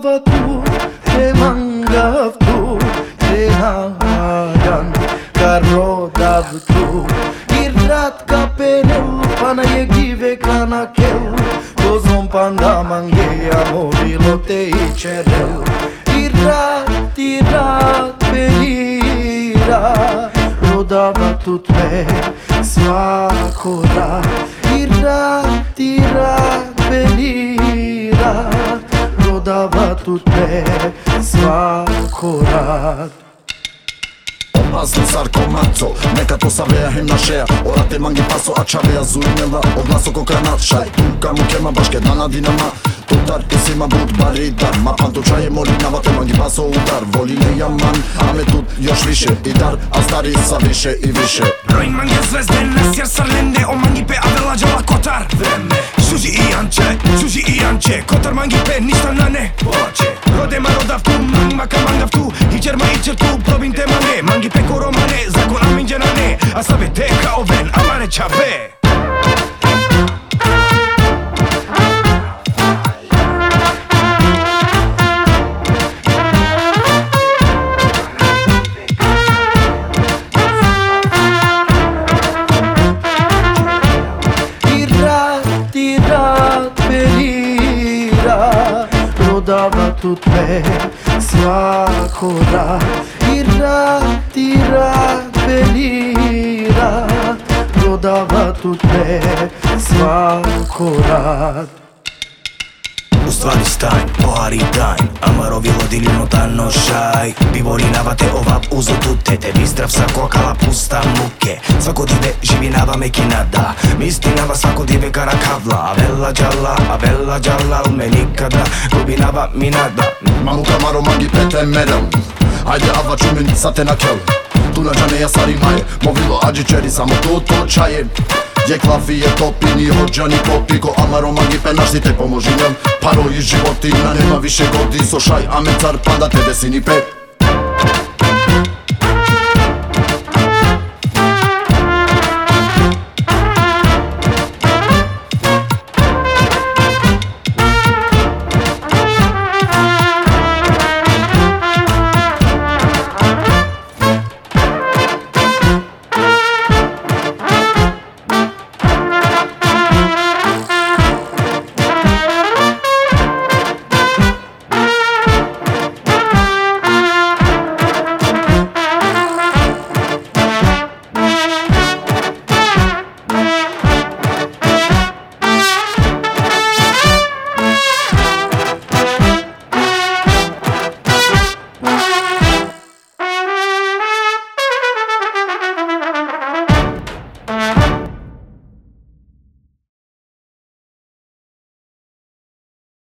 Rodava tu e mangav tu E hajan ka rodav tu Irrat ka penel pana je give kana kel Kozom panda mangeja mobilo te i čerel Irrat, irrat, penira Rodava tu tve svako rat Irrat, irrat, penira Rodava турне свакорад Аз не сар комацо, нека то савеа хем на шеа. Орате манги пасо, а чавеа Од Обласо ко кранат шај, тука му кема башке дана динама Тутар ти сима бут баридар Ма панто чаје на те манги пасо удар. Воли не јаман, а ме тут још више. И дар, а стари са више и више. Рој манге звезде, не сјер сарленде О манги пе авела джала котар. Време Poče, kotor mangi pe ništa na ne Poče, rode maro davtu, mangi maka mangavtu Hićer ma ićer tu, probin te mane. Mangi pe koromane, zakon aminđe na ne A sabe te kao ven, amare čabe davattute siakora ira tira pelira dodavattute siakora stvari stanj, pohari danj Amarovilo diljeno dano šaj. Pivori navate ovap uzo tute Te bizdrav sa kokala pusta muke. Svako dive živi nava meki nada. Misli nava svako dive kara kavla. A vela džala, a vela džala U me nikada. Gubi nava mi nada Mamu kamaro mangi pete merem Ajde ava čumin sate na kel Tu na džane ja sari maje. Movilo ađi čeri samo to to Gdzie kwafi je topi, ni hodziani popi Ko amaroma nie penasz, te pomożinam Paro i životi nema više godi Sošaj, ame car pada, te desini pe